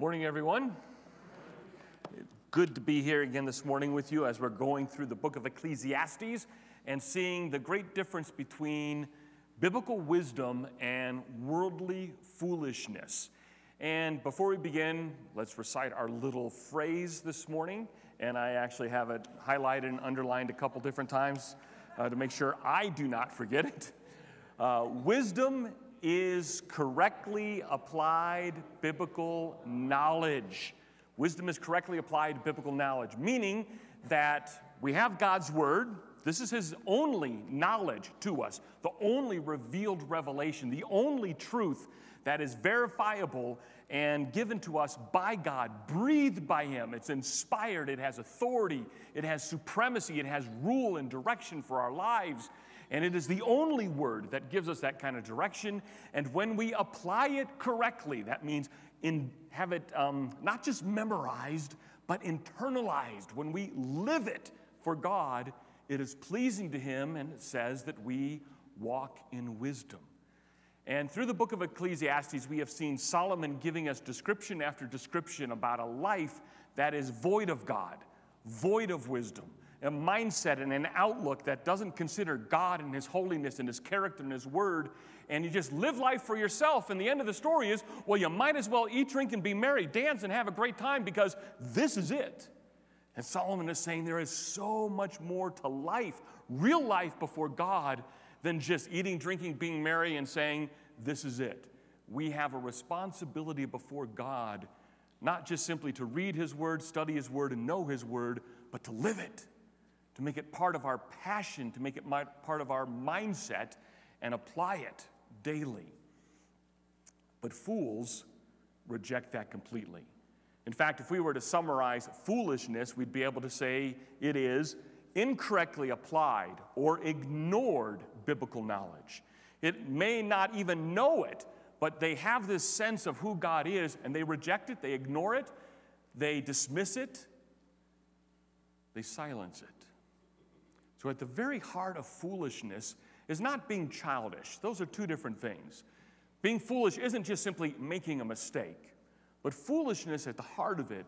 Morning, everyone. Good to be here again this morning with you as we're going through the book of Ecclesiastes and seeing the great difference between biblical wisdom and worldly foolishness. And before we begin, let's recite our little phrase this morning. And I actually have it highlighted and underlined a couple different times uh, to make sure I do not forget it. Uh, wisdom is correctly applied biblical knowledge. Wisdom is correctly applied biblical knowledge, meaning that we have God's word. This is his only knowledge to us, the only revealed revelation, the only truth that is verifiable and given to us by God, breathed by Him. It's inspired, it has authority, it has supremacy, it has rule and direction for our lives. And it is the only word that gives us that kind of direction. And when we apply it correctly, that means in, have it um, not just memorized, but internalized. When we live it for God, it is pleasing to Him, and it says that we walk in wisdom. And through the book of Ecclesiastes, we have seen Solomon giving us description after description about a life that is void of God, void of wisdom a mindset and an outlook that doesn't consider God and His holiness and His character and His word, and you just live life for yourself. And the end of the story is well, you might as well eat, drink, and be merry, dance, and have a great time because this is it. And Solomon is saying there is so much more to life, real life before God, than just eating, drinking, being merry, and saying, This is it. We have a responsibility before God, not just simply to read His word, study His word, and know His word, but to live it to make it part of our passion, to make it part of our mindset, and apply it daily. But fools reject that completely. In fact, if we were to summarize foolishness, we'd be able to say it is incorrectly applied or ignored biblical knowledge. It may not even know it, but they have this sense of who God is and they reject it, they ignore it, they dismiss it, they silence it. So, at the very heart of foolishness is not being childish. Those are two different things. Being foolish isn't just simply making a mistake, but foolishness at the heart of it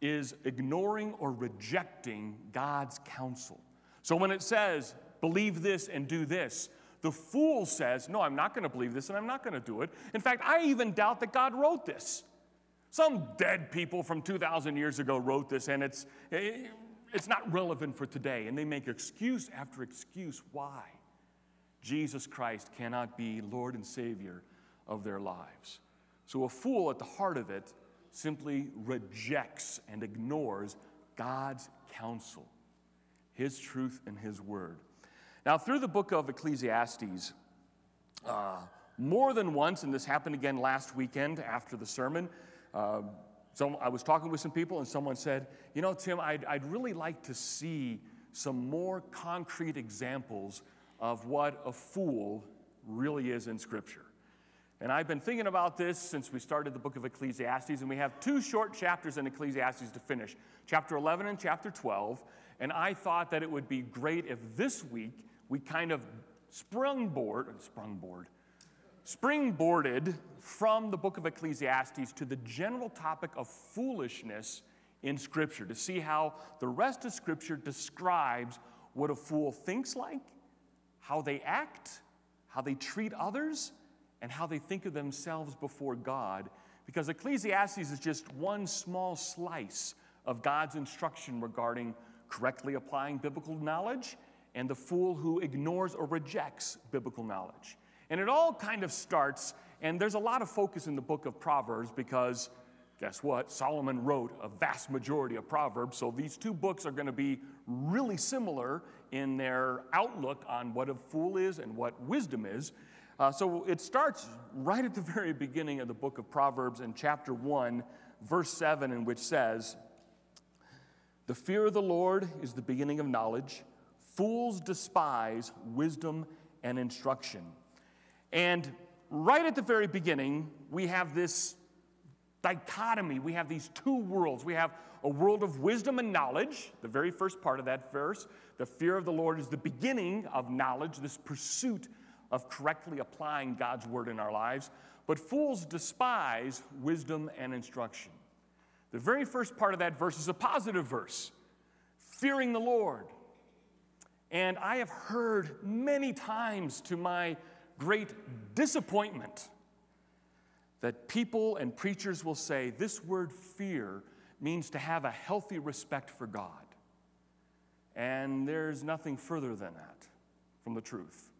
is ignoring or rejecting God's counsel. So, when it says, believe this and do this, the fool says, No, I'm not going to believe this and I'm not going to do it. In fact, I even doubt that God wrote this. Some dead people from 2,000 years ago wrote this, and it's, eh, it's not relevant for today. And they make excuse after excuse why Jesus Christ cannot be Lord and Savior of their lives. So a fool at the heart of it simply rejects and ignores God's counsel, His truth, and His word. Now, through the book of Ecclesiastes, uh, more than once, and this happened again last weekend after the sermon, uh, so I was talking with some people, and someone said, You know, Tim, I'd, I'd really like to see some more concrete examples of what a fool really is in Scripture. And I've been thinking about this since we started the book of Ecclesiastes, and we have two short chapters in Ecclesiastes to finish chapter 11 and chapter 12. And I thought that it would be great if this week we kind of sprungboard, sprungboard, springboarded from the book of Ecclesiastes to the general topic of foolishness in Scripture to see how the rest of Scripture describes what a fool thinks like, how they act, how they treat others, and how they think of themselves before God. Because Ecclesiastes is just one small slice of God's instruction regarding correctly applying biblical knowledge and the fool who ignores or rejects biblical knowledge. And it all kind of starts, and there's a lot of focus in the book of Proverbs because guess what? Solomon wrote a vast majority of Proverbs, so these two books are going to be really similar in their outlook on what a fool is and what wisdom is. Uh, so it starts right at the very beginning of the book of Proverbs in chapter 1, verse 7, in which says, The fear of the Lord is the beginning of knowledge. Fools despise wisdom and instruction. And right at the very beginning, we have this dichotomy. We have these two worlds. We have a world of wisdom and knowledge, the very first part of that verse. The fear of the Lord is the beginning of knowledge, this pursuit of correctly applying God's word in our lives. but fools despise wisdom and instruction. The very first part of that verse is a positive verse fearing the Lord. And I have heard many times to my great disappointment that people and preachers will say this word fear means to have a healthy respect for God. And there's nothing further than that from the truth.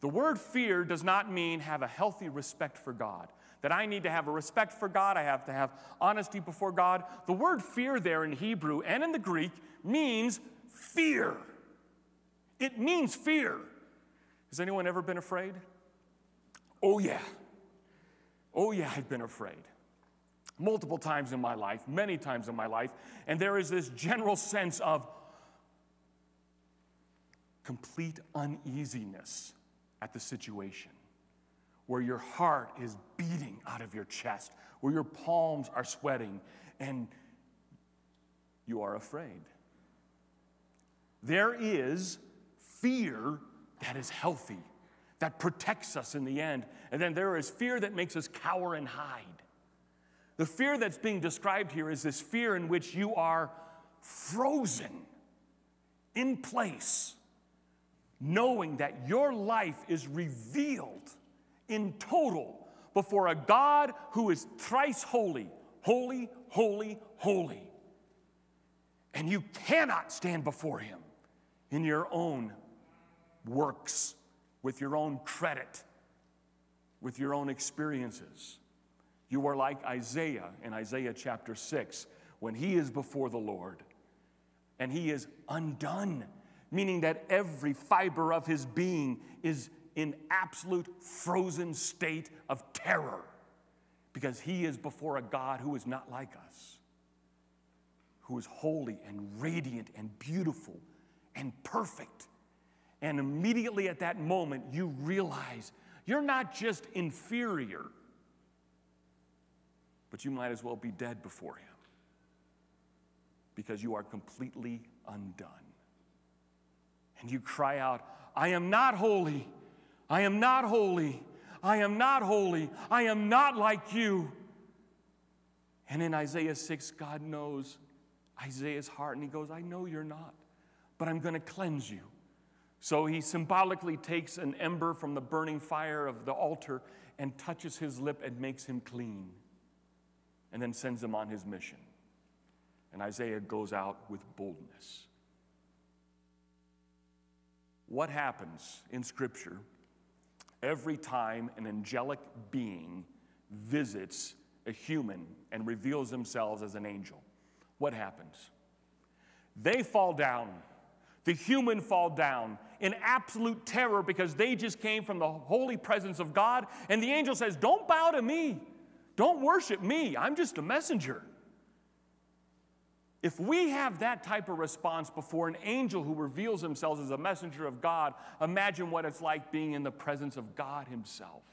The word fear does not mean have a healthy respect for God. That I need to have a respect for God, I have to have honesty before God. The word fear there in Hebrew and in the Greek means fear. It means fear. Has anyone ever been afraid? Oh, yeah. Oh, yeah, I've been afraid. Multiple times in my life, many times in my life. And there is this general sense of complete uneasiness at the situation, where your heart is beating out of your chest, where your palms are sweating, and you are afraid. There is fear that is healthy, that protects us in the end. And then there is fear that makes us cower and hide. The fear that's being described here is this fear in which you are frozen in place knowing that your life is revealed in total before a God who is thrice holy, holy, holy, holy. And you cannot stand before him in your own works, with your own credit, with your own experiences. You are like Isaiah in Isaiah chapter 6 when he is before the Lord and he is undone meaning that every fiber of his being is in absolute frozen state of terror because he is before a God who is not like us, who is holy and radiant and beautiful and perfect. And immediately at that moment, you realize you're not just inferior, but you might as well be dead before him because you are completely undone and you cry out, I am not holy, I am not holy, I am not holy, I am not like you. And in Isaiah 6, God knows Isaiah's heart, and he goes, I know you're not, but I'm going to cleanse you. So he symbolically takes an ember from the burning fire of the altar and touches his lip and makes him clean, and then sends him on his mission. And Isaiah goes out with boldness what happens in Scripture every time an angelic being visits a human and reveals themselves as an angel. What happens? They fall down. The human fall down in absolute terror because they just came from the holy presence of God. And the angel says, Don't bow to me. Don't worship me. I'm just a messenger. If we have that type of response before an angel who reveals himself as a messenger of God, imagine what it's like being in the presence of God Himself.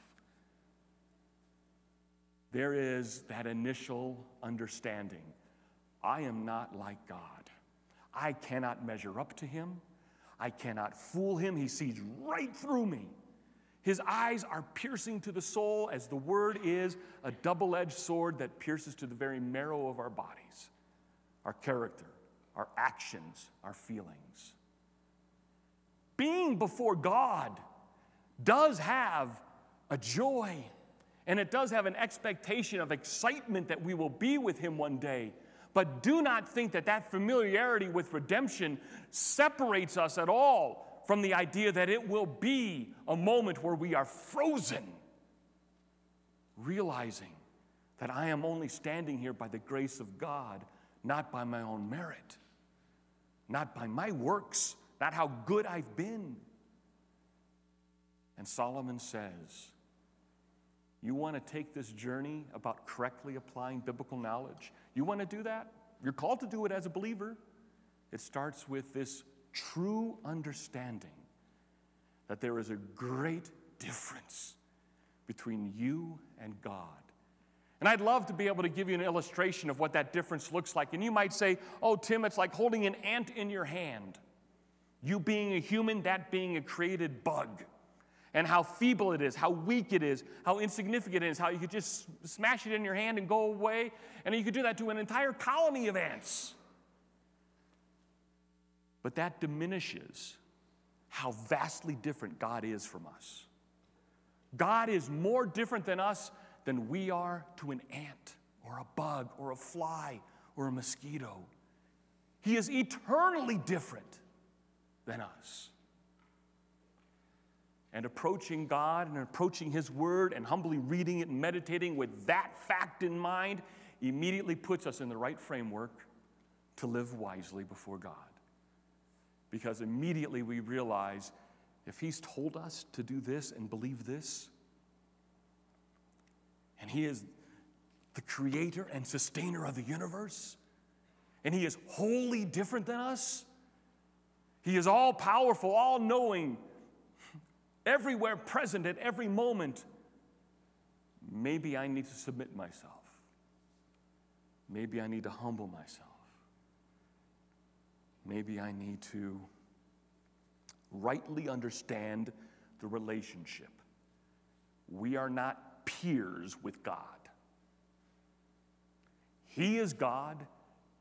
There is that initial understanding I am not like God. I cannot measure up to Him. I cannot fool Him. He sees right through me. His eyes are piercing to the soul, as the word is a double edged sword that pierces to the very marrow of our bodies our character, our actions, our feelings. Being before God does have a joy and it does have an expectation of excitement that we will be with Him one day. But do not think that that familiarity with redemption separates us at all from the idea that it will be a moment where we are frozen, realizing that I am only standing here by the grace of God not by my own merit, not by my works, not how good I've been. And Solomon says, You want to take this journey about correctly applying biblical knowledge? You want to do that? You're called to do it as a believer. It starts with this true understanding that there is a great difference between you and God. And I'd love to be able to give you an illustration of what that difference looks like. And you might say, oh, Tim, it's like holding an ant in your hand. You being a human, that being a created bug. And how feeble it is, how weak it is, how insignificant it is, how you could just smash it in your hand and go away. And you could do that to an entire colony of ants. But that diminishes how vastly different God is from us. God is more different than us than we are to an ant or a bug or a fly or a mosquito. He is eternally different than us. And approaching God and approaching His Word and humbly reading it and meditating with that fact in mind immediately puts us in the right framework to live wisely before God. Because immediately we realize if He's told us to do this and believe this, and He is the creator and sustainer of the universe, and He is wholly different than us, He is all powerful, all knowing, everywhere present at every moment. Maybe I need to submit myself. Maybe I need to humble myself. Maybe I need to rightly understand the relationship. We are not peers with God. He is God,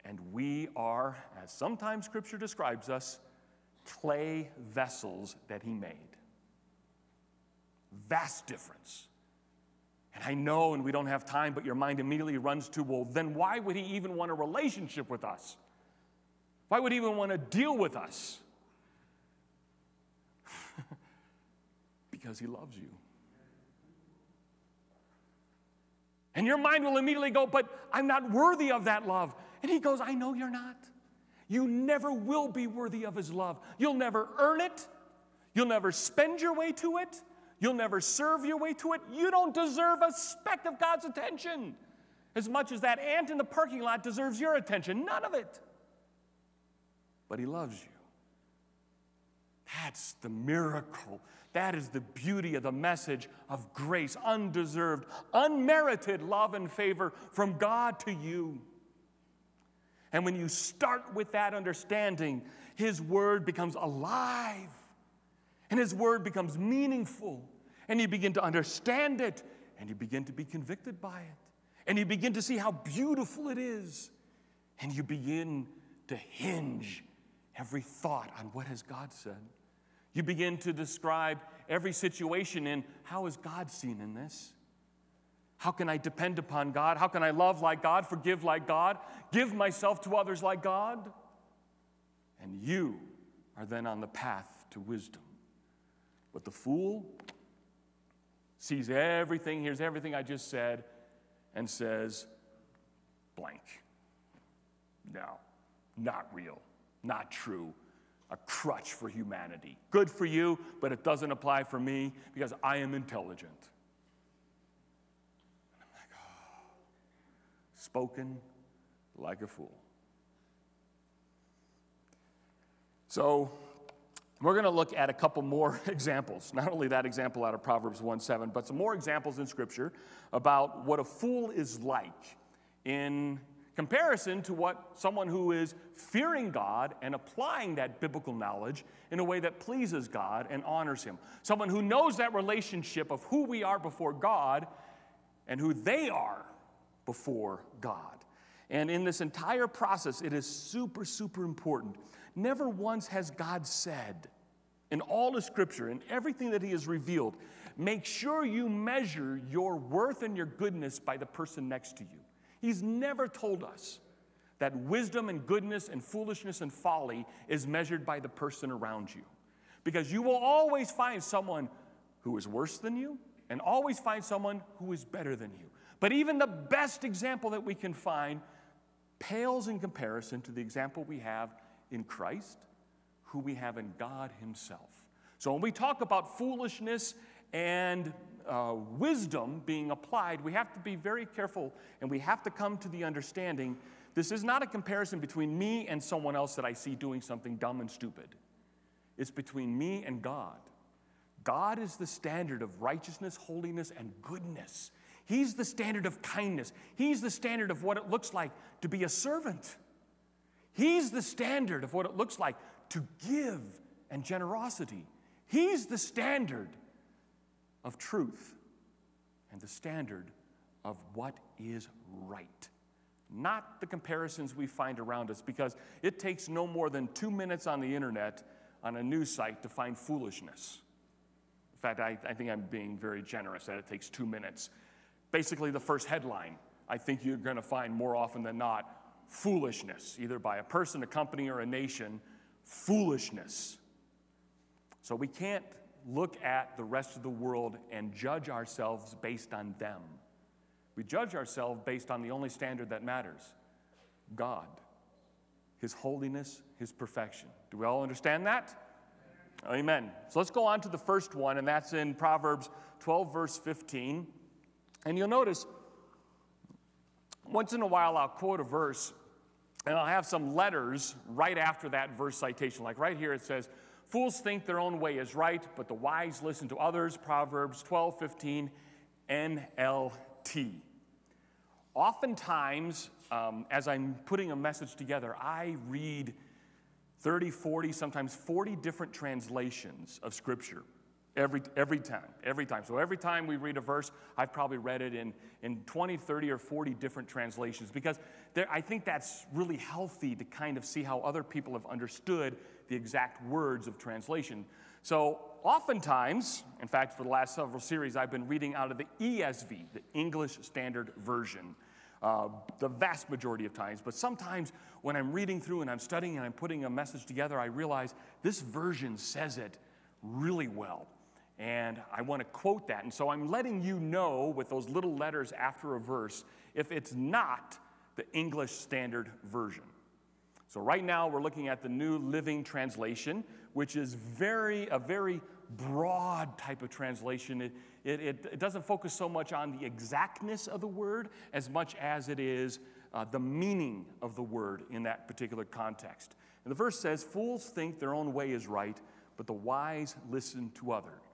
and we are, as sometimes Scripture describes us, clay vessels that He made. Vast difference. And I know, and we don't have time, but your mind immediately runs to, well, then why would He even want a relationship with us? Why would he even want to deal with us? because he loves you. And your mind will immediately go, But I'm not worthy of that love. And he goes, I know you're not. You never will be worthy of his love. You'll never earn it. You'll never spend your way to it. You'll never serve your way to it. You don't deserve a speck of God's attention as much as that ant in the parking lot deserves your attention. None of it but He loves you. That's the miracle. That is the beauty of the message of grace, undeserved, unmerited love and favor from God to you. And when you start with that understanding, His Word becomes alive and His Word becomes meaningful. And you begin to understand it and you begin to be convicted by it. And you begin to see how beautiful it is. And you begin to hinge every thought on what has God said. You begin to describe every situation in how is God seen in this? How can I depend upon God? How can I love like God, forgive like God, give myself to others like God? And you are then on the path to wisdom. But the fool sees everything, hears everything I just said, and says, blank. No, not real not true, a crutch for humanity. Good for you, but it doesn't apply for me because I am intelligent. And I'm like, oh, spoken like a fool. So, we're going to look at a couple more examples. Not only that example out of Proverbs 1 7, but some more examples in Scripture about what a fool is like in comparison to what someone who is fearing God and applying that biblical knowledge in a way that pleases God and honors Him. Someone who knows that relationship of who we are before God and who they are before God. And in this entire process, it is super, super important. Never once has God said, in all the scripture, in everything that He has revealed, make sure you measure your worth and your goodness by the person next to you. He's never told us that wisdom and goodness and foolishness and folly is measured by the person around you. Because you will always find someone who is worse than you and always find someone who is better than you. But even the best example that we can find pales in comparison to the example we have in Christ, who we have in God Himself. So when we talk about foolishness and uh, wisdom being applied, we have to be very careful and we have to come to the understanding this is not a comparison between me and someone else that I see doing something dumb and stupid. It's between me and God. God is the standard of righteousness, holiness, and goodness. He's the standard of kindness. He's the standard of what it looks like to be a servant. He's the standard of what it looks like to give and generosity. He's the standard of truth and the standard of what is right. Not the comparisons we find around us, because it takes no more than two minutes on the internet on a news site to find foolishness. In fact, I, I think I'm being very generous that it takes two minutes. Basically, the first headline, I think you're going to find more often than not foolishness, either by a person, a company, or a nation. Foolishness. So we can't look at the rest of the world and judge ourselves based on them. We judge ourselves based on the only standard that matters God, His holiness, His perfection. Do we all understand that? Amen. So let's go on to the first one, and that's in Proverbs 12, verse 15. And you'll notice once in a while I'll quote a verse and I'll have some letters right after that verse citation. Like right here it says, Fools think their own way is right, but the wise listen to others. Proverbs 12, 15, NLT. Oftentimes, um, as I'm putting a message together, I read 30, 40, sometimes 40 different translations of Scripture every, every time, every time. So every time we read a verse, I've probably read it in, in 20, 30, or 40 different translations because there, I think that's really healthy to kind of see how other people have understood the exact words of translation. So, oftentimes, in fact, for the last several series, I've been reading out of the ESV, the English Standard Version, uh, the vast majority of times. But sometimes when I'm reading through and I'm studying and I'm putting a message together, I realize this version says it really well. And I want to quote that. And so I'm letting you know with those little letters after a verse if it's not the English Standard Version. So right now we're looking at the New Living Translation, which is very a very broad type of translation. It, it, it, doesn't focus so much on the exactness of the word as much as it is uh, the meaning of the word in that particular context. And the verse says, Fools think their own way is right, but the wise listen to others.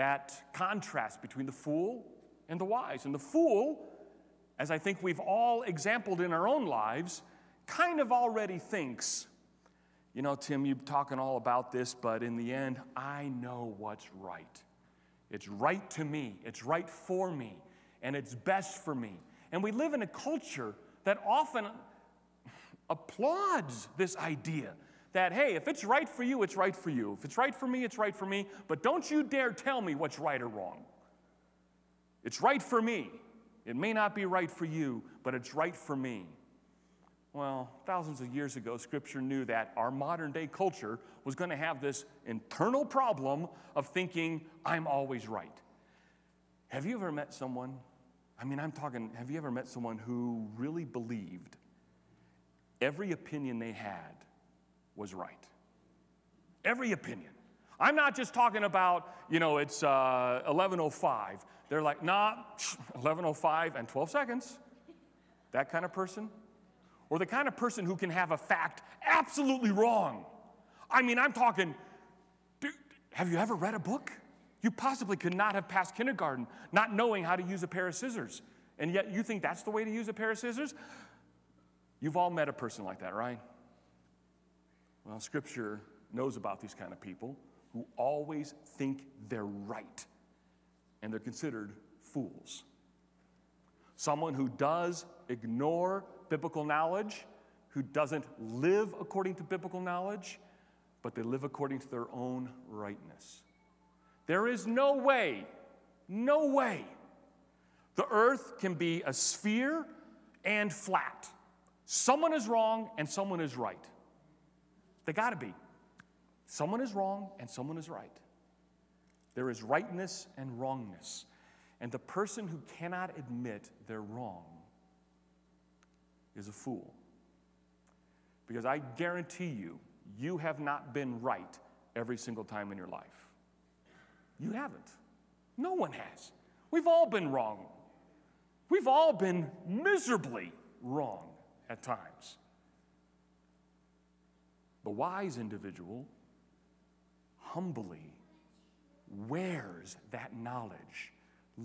That contrast between the fool and the wise. And the fool, as I think we've all exampled in our own lives, kind of already thinks, you know, Tim, you're talking all about this, but in the end, I know what's right. It's right to me, it's right for me, and it's best for me. And we live in a culture that often applauds this idea that, hey, if it's right for you, it's right for you. If it's right for me, it's right for me, but don't you dare tell me what's right or wrong. It's right for me. It may not be right for you, but it's right for me. Well, thousands of years ago, Scripture knew that our modern day culture was going to have this internal problem of thinking, I'm always right. Have you ever met someone? I mean, I'm talking, have you ever met someone who really believed every opinion they had was right? Every opinion. I'm not just talking about, you know, it's uh, 11.05. They're like, nah, 11.05 and 12 seconds. That kind of person or the kind of person who can have a fact absolutely wrong. I mean, I'm talking, dude, have you ever read a book? You possibly could not have passed kindergarten not knowing how to use a pair of scissors, and yet you think that's the way to use a pair of scissors? You've all met a person like that, right? Well, Scripture knows about these kind of people who always think they're right, and they're considered fools. Someone who does ignore biblical knowledge, who doesn't live according to biblical knowledge, but they live according to their own rightness. There is no way, no way, the earth can be a sphere and flat. Someone is wrong and someone is right. They got to be. Someone is wrong and someone is right. There is rightness and wrongness. And the person who cannot admit they're wrong is a fool. Because I guarantee you, you have not been right every single time in your life. You haven't. No one has. We've all been wrong. We've all been miserably wrong at times. The wise individual humbly wears that knowledge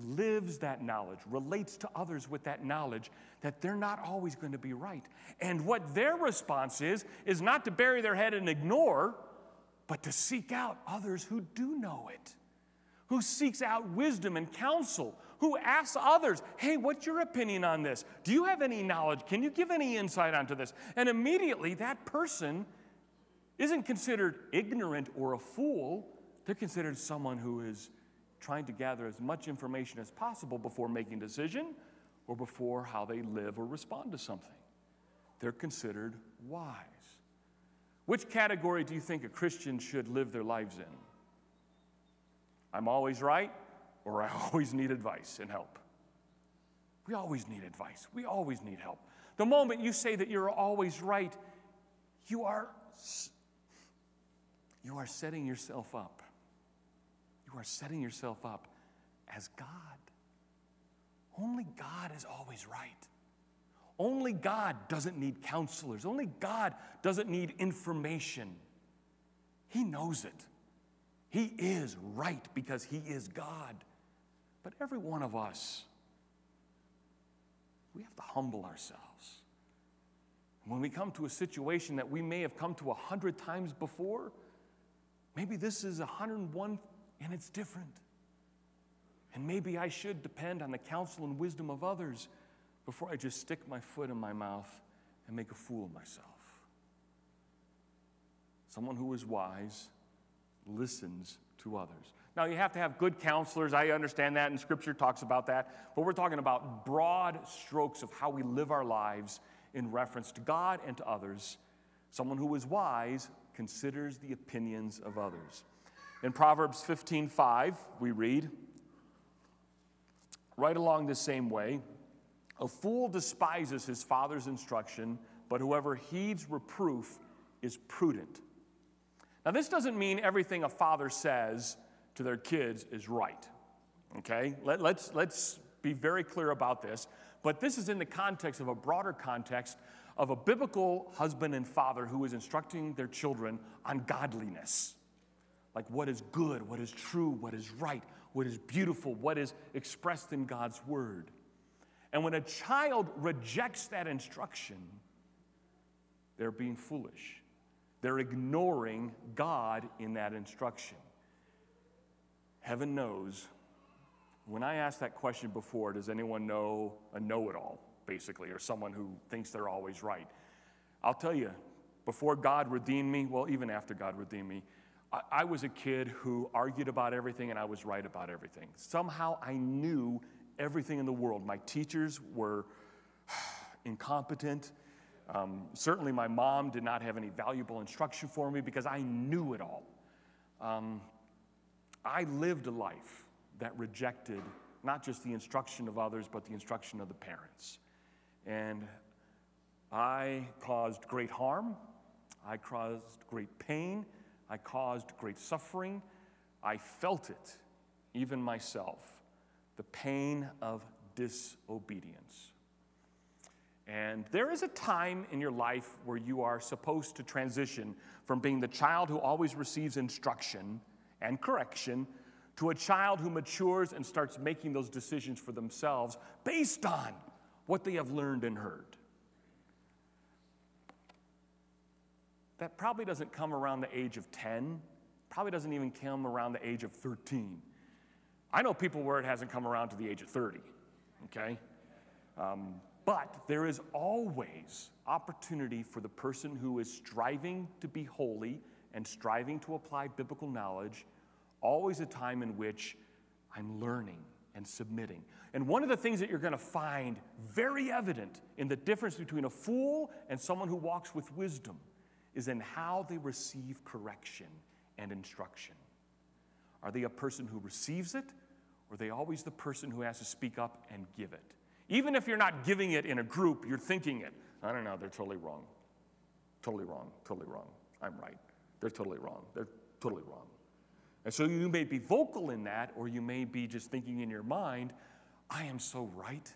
lives that knowledge, relates to others with that knowledge that they're not always going to be right. And what their response is, is not to bury their head and ignore, but to seek out others who do know it, who seeks out wisdom and counsel, who asks others, Hey, what's your opinion on this? Do you have any knowledge? Can you give any insight onto this? And immediately that person isn't considered ignorant or a fool, they're considered someone who is trying to gather as much information as possible before making a decision or before how they live or respond to something. They're considered wise. Which category do you think a Christian should live their lives in? I'm always right, or I always need advice and help. We always need advice. We always need help. The moment you say that you're always right, you are, you are setting yourself up. You are setting yourself up as God. Only God is always right. Only God doesn't need counselors. Only God doesn't need information. He knows it. He is right because He is God. But every one of us, we have to humble ourselves. When we come to a situation that we may have come to a hundred times before, maybe this is a 101 and it's different. And maybe I should depend on the counsel and wisdom of others before I just stick my foot in my mouth and make a fool of myself. Someone who is wise listens to others. Now, you have to have good counselors. I understand that, and Scripture talks about that. But we're talking about broad strokes of how we live our lives in reference to God and to others. Someone who is wise considers the opinions of others. In Proverbs 15:5, we read, right along the same way, a fool despises his father's instruction, but whoever heeds reproof is prudent. Now, this doesn't mean everything a father says to their kids is right. Okay? Let, let's, let's be very clear about this. But this is in the context of a broader context of a biblical husband and father who is instructing their children on godliness. Like what is good, what is true, what is right, what is beautiful, what is expressed in God's word. And when a child rejects that instruction, they're being foolish. They're ignoring God in that instruction. Heaven knows. When I asked that question before, does anyone know a know it all, basically, or someone who thinks they're always right? I'll tell you, before God redeemed me, well, even after God redeemed me, I, I was a kid who argued about everything and I was right about everything. Somehow I knew everything in the world. My teachers were incompetent. Um, certainly, my mom did not have any valuable instruction for me because I knew it all. Um, I lived a life that rejected not just the instruction of others, but the instruction of the parents. And I caused great harm, I caused great pain, I caused great suffering. I felt it, even myself, the pain of disobedience. And there is a time in your life where you are supposed to transition from being the child who always receives instruction and correction to a child who matures and starts making those decisions for themselves based on what they have learned and heard. That probably doesn't come around the age of 10, probably doesn't even come around the age of 13. I know people where it hasn't come around to the age of 30, okay? Um, but there is always opportunity for the person who is striving to be holy and striving to apply biblical knowledge always a time in which I'm learning and submitting. And one of the things that you're going to find very evident in the difference between a fool and someone who walks with wisdom is in how they receive correction and instruction. Are they a person who receives it, or are they always the person who has to speak up and give it? Even if you're not giving it in a group, you're thinking it. I don't know, they're totally wrong. Totally wrong, totally wrong. I'm right. They're totally wrong. They're totally wrong. And so you may be vocal in that, or you may be just thinking in your mind, I am so right.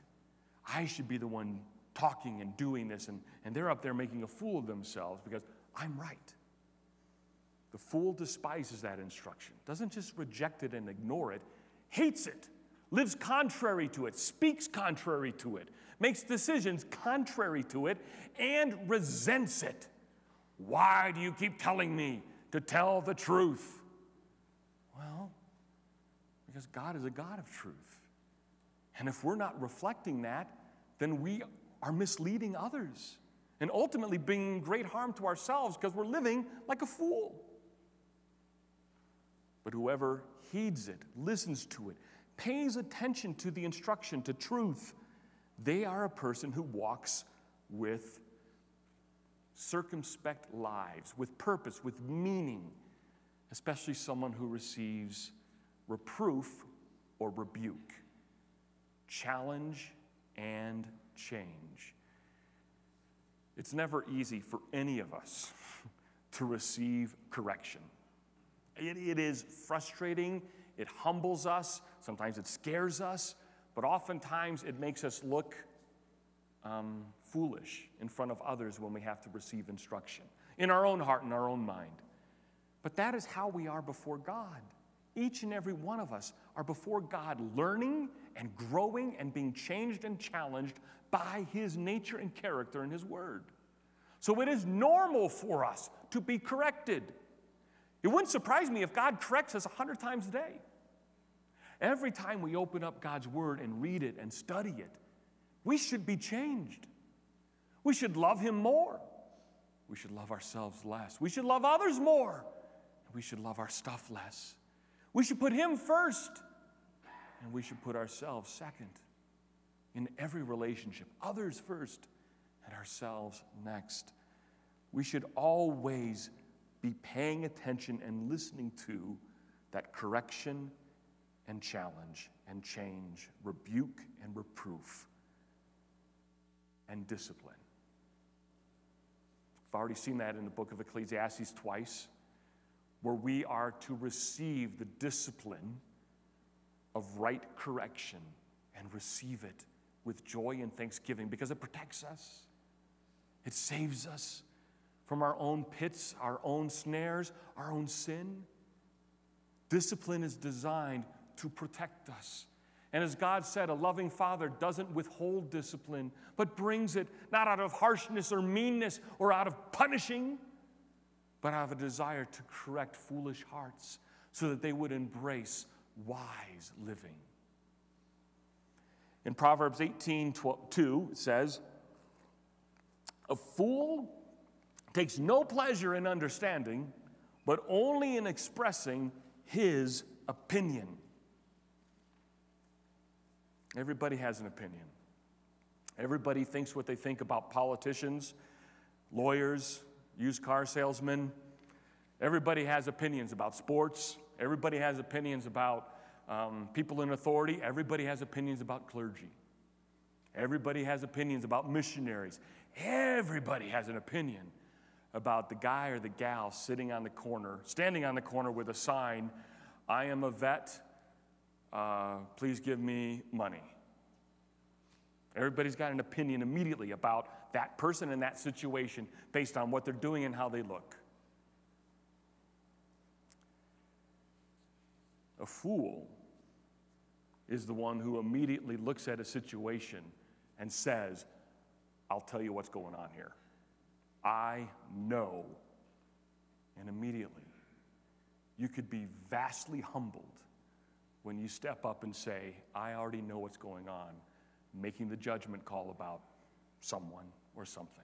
I should be the one talking and doing this. And, and they're up there making a fool of themselves because I'm right. The fool despises that instruction, doesn't just reject it and ignore it, hates it, lives contrary to it, speaks contrary to it, makes decisions contrary to it, and resents it. Why do you keep telling me to tell the truth? Well, Because God is a God of truth. And if we're not reflecting that, then we are misleading others and ultimately bringing great harm to ourselves because we're living like a fool. But whoever heeds it, listens to it, pays attention to the instruction, to truth, they are a person who walks with circumspect lives, with purpose, with meaning, especially someone who receives reproof or rebuke, challenge and change. It's never easy for any of us to receive correction. It, it is frustrating, it humbles us, sometimes it scares us, but oftentimes it makes us look um, foolish in front of others when we have to receive instruction, in our own heart and our own mind. But that is how we are before God. Each and every one of us are before God, learning and growing and being changed and challenged by His nature and character and His Word. So it is normal for us to be corrected. It wouldn't surprise me if God corrects us a hundred times a day. Every time we open up God's Word and read it and study it, we should be changed. We should love Him more. We should love ourselves less. We should love others more. We should love our stuff less. We should put Him first, and we should put ourselves second in every relationship, others first, and ourselves next. We should always be paying attention and listening to that correction and challenge and change, rebuke and reproof, and discipline. I've already seen that in the book of Ecclesiastes twice, where we are to receive the discipline of right correction and receive it with joy and thanksgiving because it protects us, it saves us from our own pits, our own snares, our own sin. Discipline is designed to protect us. And as God said, a loving father doesn't withhold discipline, but brings it not out of harshness or meanness or out of punishing, but out of a desire to correct foolish hearts so that they would embrace wise living. In Proverbs 18 2, it says, A fool takes no pleasure in understanding, but only in expressing his opinion. Everybody has an opinion. Everybody thinks what they think about politicians, lawyers, used car salesmen. Everybody has opinions about sports. Everybody has opinions about um, people in authority. Everybody has opinions about clergy. Everybody has opinions about missionaries. Everybody has an opinion about the guy or the gal sitting on the corner, standing on the corner with a sign, I am a vet, uh, please give me money. Everybody's got an opinion immediately about that person and that situation based on what they're doing and how they look. A fool is the one who immediately looks at a situation and says, I'll tell you what's going on here. I know. And immediately, you could be vastly humbled when you step up and say, I already know what's going on, making the judgment call about someone or something.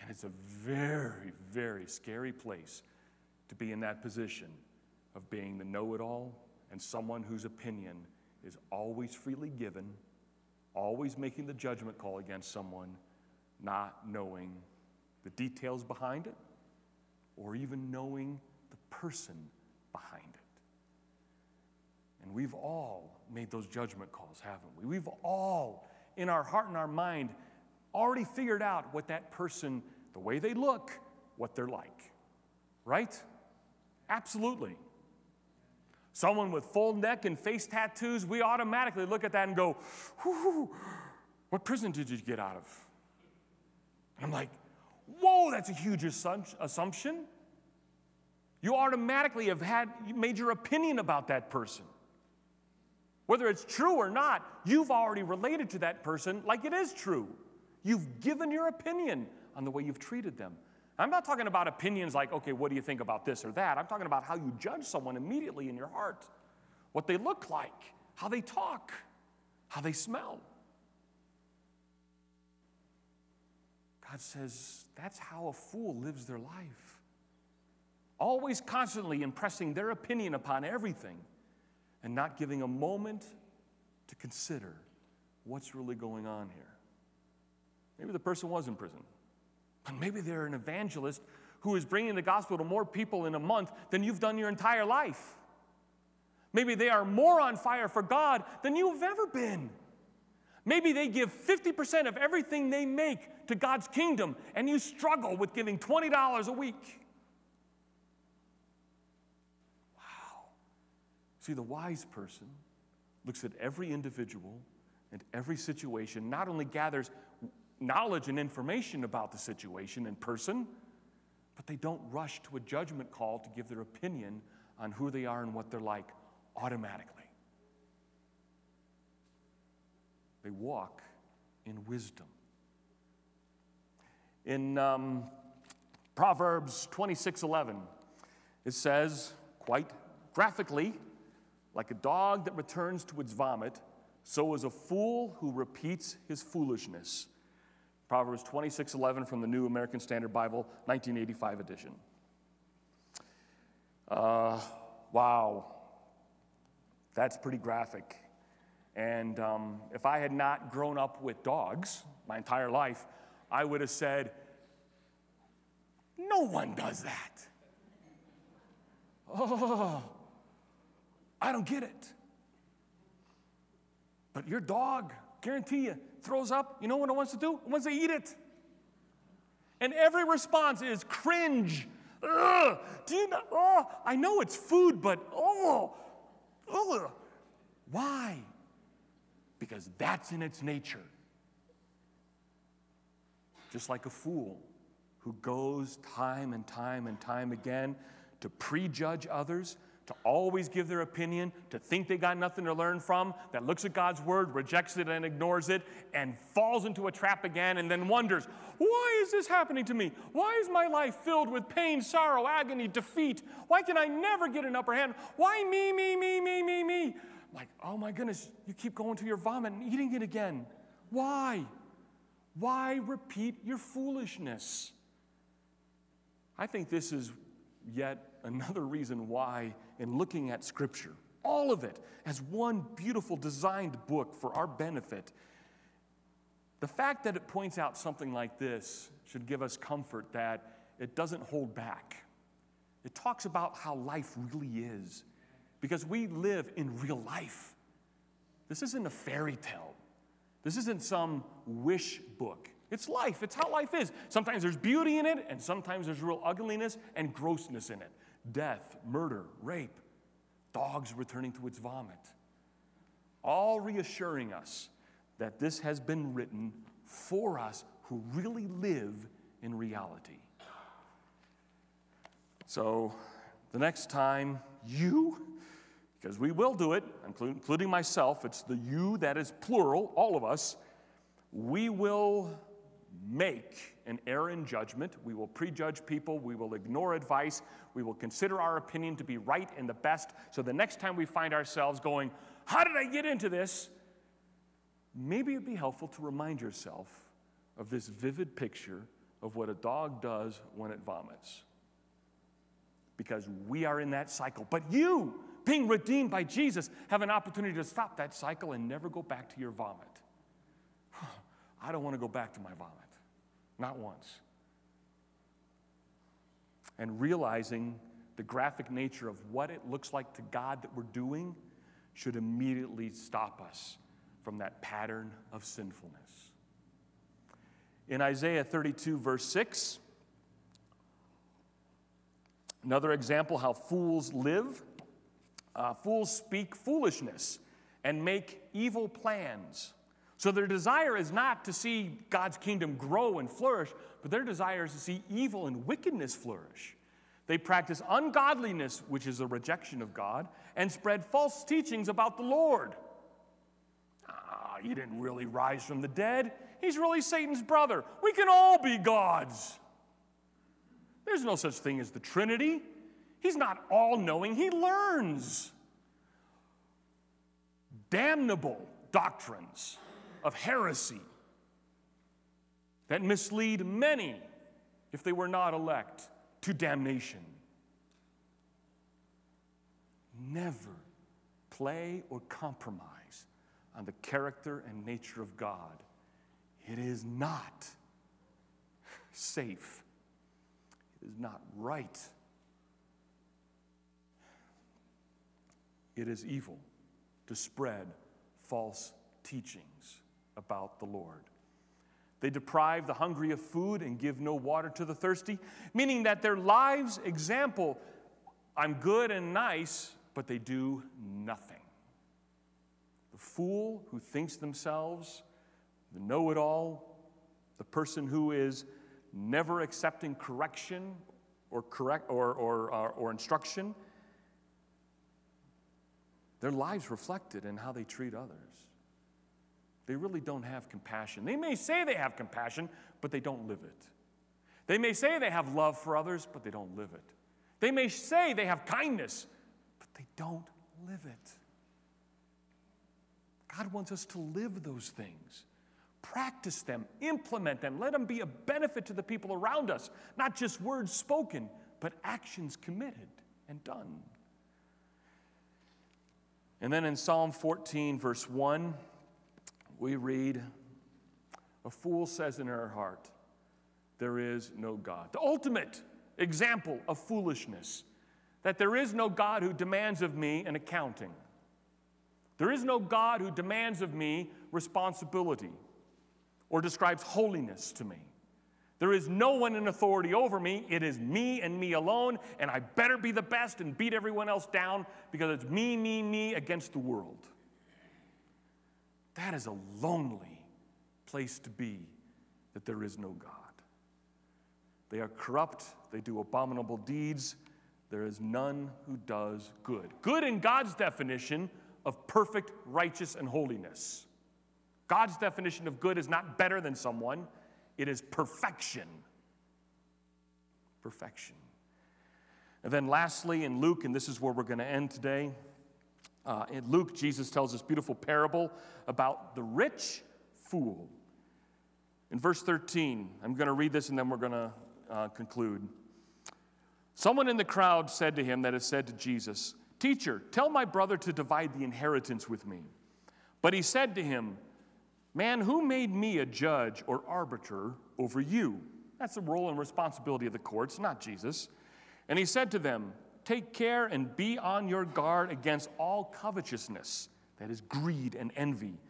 And it's a very, very scary place to be in that position of being the know it all and someone whose opinion is always freely given, always making the judgment call against someone not knowing the details behind it or even knowing the person behind it. And we've all made those judgment calls, haven't we? We've all, in our heart and our mind, already figured out what that person, the way they look, what they're like. Right? Absolutely. Someone with full neck and face tattoos, we automatically look at that and go, what prison did you get out of? I'm like, whoa, that's a huge assumption. You automatically have had made your opinion about that person. Whether it's true or not, you've already related to that person like it is true. You've given your opinion on the way you've treated them. I'm not talking about opinions like, okay, what do you think about this or that? I'm talking about how you judge someone immediately in your heart. what they look like, how they talk, how they smell. God says that's how a fool lives their life. Always constantly impressing their opinion upon everything and not giving a moment to consider what's really going on here. Maybe the person was in prison, but maybe they're an evangelist who is bringing the gospel to more people in a month than you've done your entire life. Maybe they are more on fire for God than you've ever been. Maybe they give 50% of everything they make to God's kingdom, and you struggle with giving $20 a week. Wow. See, the wise person looks at every individual and every situation, not only gathers knowledge and information about the situation and person, but they don't rush to a judgment call to give their opinion on who they are and what they're like automatically. They walk in wisdom. In um, Proverbs 26 11, it says, quite graphically, like a dog that returns to its vomit, so is a fool who repeats his foolishness. Proverbs 26 11 from the New American Standard Bible, 1985 edition. Uh, wow, that's pretty graphic. And um, if I had not grown up with dogs my entire life, I would have said, No one does that. Oh, I don't get it. But your dog, guarantee you, throws up, you know what it wants to do? It wants to eat it. And every response is cringe. Ugh, do you know? Oh, I know it's food, but oh, ugh. Why? Because that's in its nature. Just like a fool who goes time and time and time again to prejudge others, to always give their opinion, to think they got nothing to learn from, that looks at God's word, rejects it and ignores it, and falls into a trap again, and then wonders, why is this happening to me? Why is my life filled with pain, sorrow, agony, defeat? Why can I never get an upper hand? Why me, me, me, me, me, me? Like, oh my goodness, you keep going to your vomit and eating it again. Why? Why repeat your foolishness? I think this is yet another reason why, in looking at Scripture, all of it as one beautiful designed book for our benefit, the fact that it points out something like this should give us comfort that it doesn't hold back. It talks about how life really is because we live in real life. This isn't a fairy tale, this isn't some wish book. It's life, it's how life is. Sometimes there's beauty in it, and sometimes there's real ugliness and grossness in it death, murder, rape, dogs returning to its vomit. All reassuring us that this has been written for us who really live in reality. So, the next time you, because we will do it, including myself, it's the you that is plural, all of us, we will make an error in judgment. We will prejudge people. We will ignore advice. We will consider our opinion to be right and the best. So the next time we find ourselves going, How did I get into this? Maybe it'd be helpful to remind yourself of this vivid picture of what a dog does when it vomits. Because we are in that cycle. But you, being redeemed by Jesus, have an opportunity to stop that cycle and never go back to your vomit. I don't want to go back to my vomit. Not once. And realizing the graphic nature of what it looks like to God that we're doing should immediately stop us from that pattern of sinfulness. In Isaiah 32, verse 6, another example how fools live. Uh, fools speak foolishness and make evil plans. So their desire is not to see God's kingdom grow and flourish, but their desire is to see evil and wickedness flourish. They practice ungodliness, which is a rejection of God, and spread false teachings about the Lord. Ah, he didn't really rise from the dead. He's really Satan's brother. We can all be gods. There's no such thing as the Trinity. He's not all knowing, he learns. damnable doctrines of heresy that mislead many, if they were not elect, to damnation. Never play or compromise on the character and nature of God. It is not safe, it is not right. It is evil to spread false teachings about the Lord. They deprive the hungry of food and give no water to the thirsty, meaning that their lives example I'm good and nice, but they do nothing. The fool who thinks themselves the know it all, the person who is never accepting correction or, correct, or, or, or, or instruction, their lives reflected in how they treat others. They really don't have compassion. They may say they have compassion, but they don't live it. They may say they have love for others, but they don't live it. They may say they have kindness, but they don't live it. God wants us to live those things. Practice them, implement them, let them be a benefit to the people around us, not just words spoken, but actions committed and done. And then in Psalm 14, verse 1, we read, A fool says in her heart, There is no God. The ultimate example of foolishness that there is no God who demands of me an accounting. There is no God who demands of me responsibility or describes holiness to me. There is no one in authority over me. It is me and me alone, and I better be the best and beat everyone else down because it's me, me, me against the world. That is a lonely place to be that there is no God. They are corrupt, they do abominable deeds. There is none who does good. Good in God's definition of perfect, righteous, and holiness. God's definition of good is not better than someone, it is perfection. Perfection. And then, lastly, in Luke, and this is where we're going to end today, uh, in Luke, Jesus tells this beautiful parable about the rich fool. In verse 13, I'm going to read this and then we're going to uh, conclude. Someone in the crowd said to him, that has said to Jesus, Teacher, tell my brother to divide the inheritance with me. But he said to him, Man, who made me a judge or arbiter over you? That's the role and responsibility of the courts, not Jesus. And he said to them, Take care and be on your guard against all covetousness, that is, greed and envy.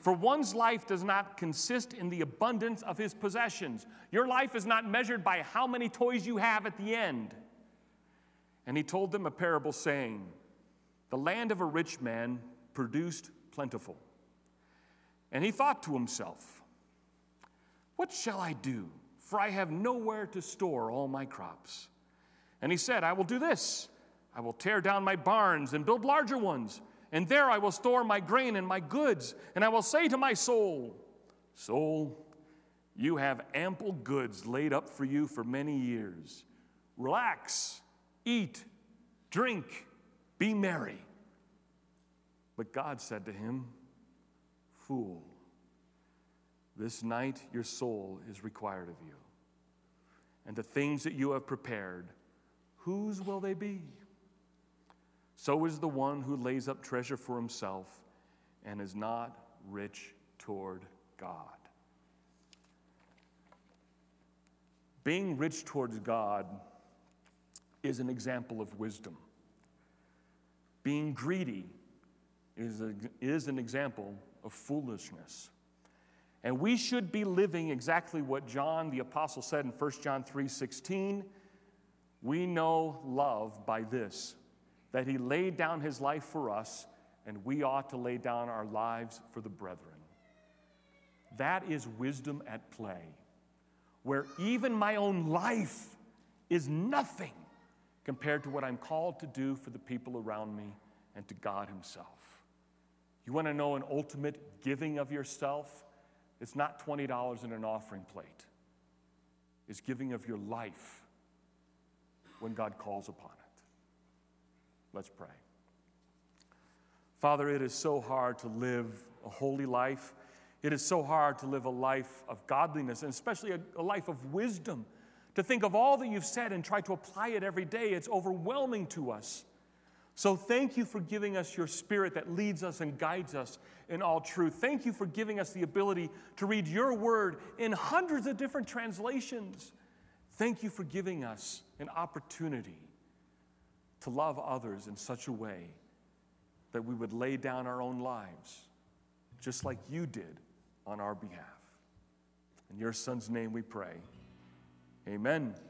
For one's life does not consist in the abundance of his possessions. Your life is not measured by how many toys you have at the end. And he told them a parable saying, The land of a rich man produced plentiful. And he thought to himself, What shall I do? For I have nowhere to store all my crops. And he said, I will do this I will tear down my barns and build larger ones, and there I will store my grain and my goods. And I will say to my soul, Soul, you have ample goods laid up for you for many years. Relax, eat, drink, be merry. But God said to him, Fool, this night your soul is required of you. And the things that you have prepared, whose will they be? So is the one who lays up treasure for himself and is not rich toward God. Being rich towards God is an example of wisdom. Being greedy is, a, is an example of foolishness. And we should be living exactly what John the apostle said in 1 John 3:16. We know love by this, that he laid down his life for us, and we ought to lay down our lives for the brethren. That is wisdom at play, where even my own life is nothing compared to what I'm called to do for the people around me and to God Himself. You want to know an ultimate giving of yourself? It's not $20 in an offering plate, it's giving of your life when God calls upon it. Let's pray. Father, it is so hard to live a holy life. It is so hard to live a life of godliness, and especially a, a life of wisdom. To think of all that you've said and try to apply it every day, it's overwhelming to us. So thank you for giving us your spirit that leads us and guides us in all truth. Thank you for giving us the ability to read your word in hundreds of different translations. Thank you for giving us an opportunity to love others in such a way that we would lay down our own lives, just like you did on our behalf. In your son's name we pray. Amen.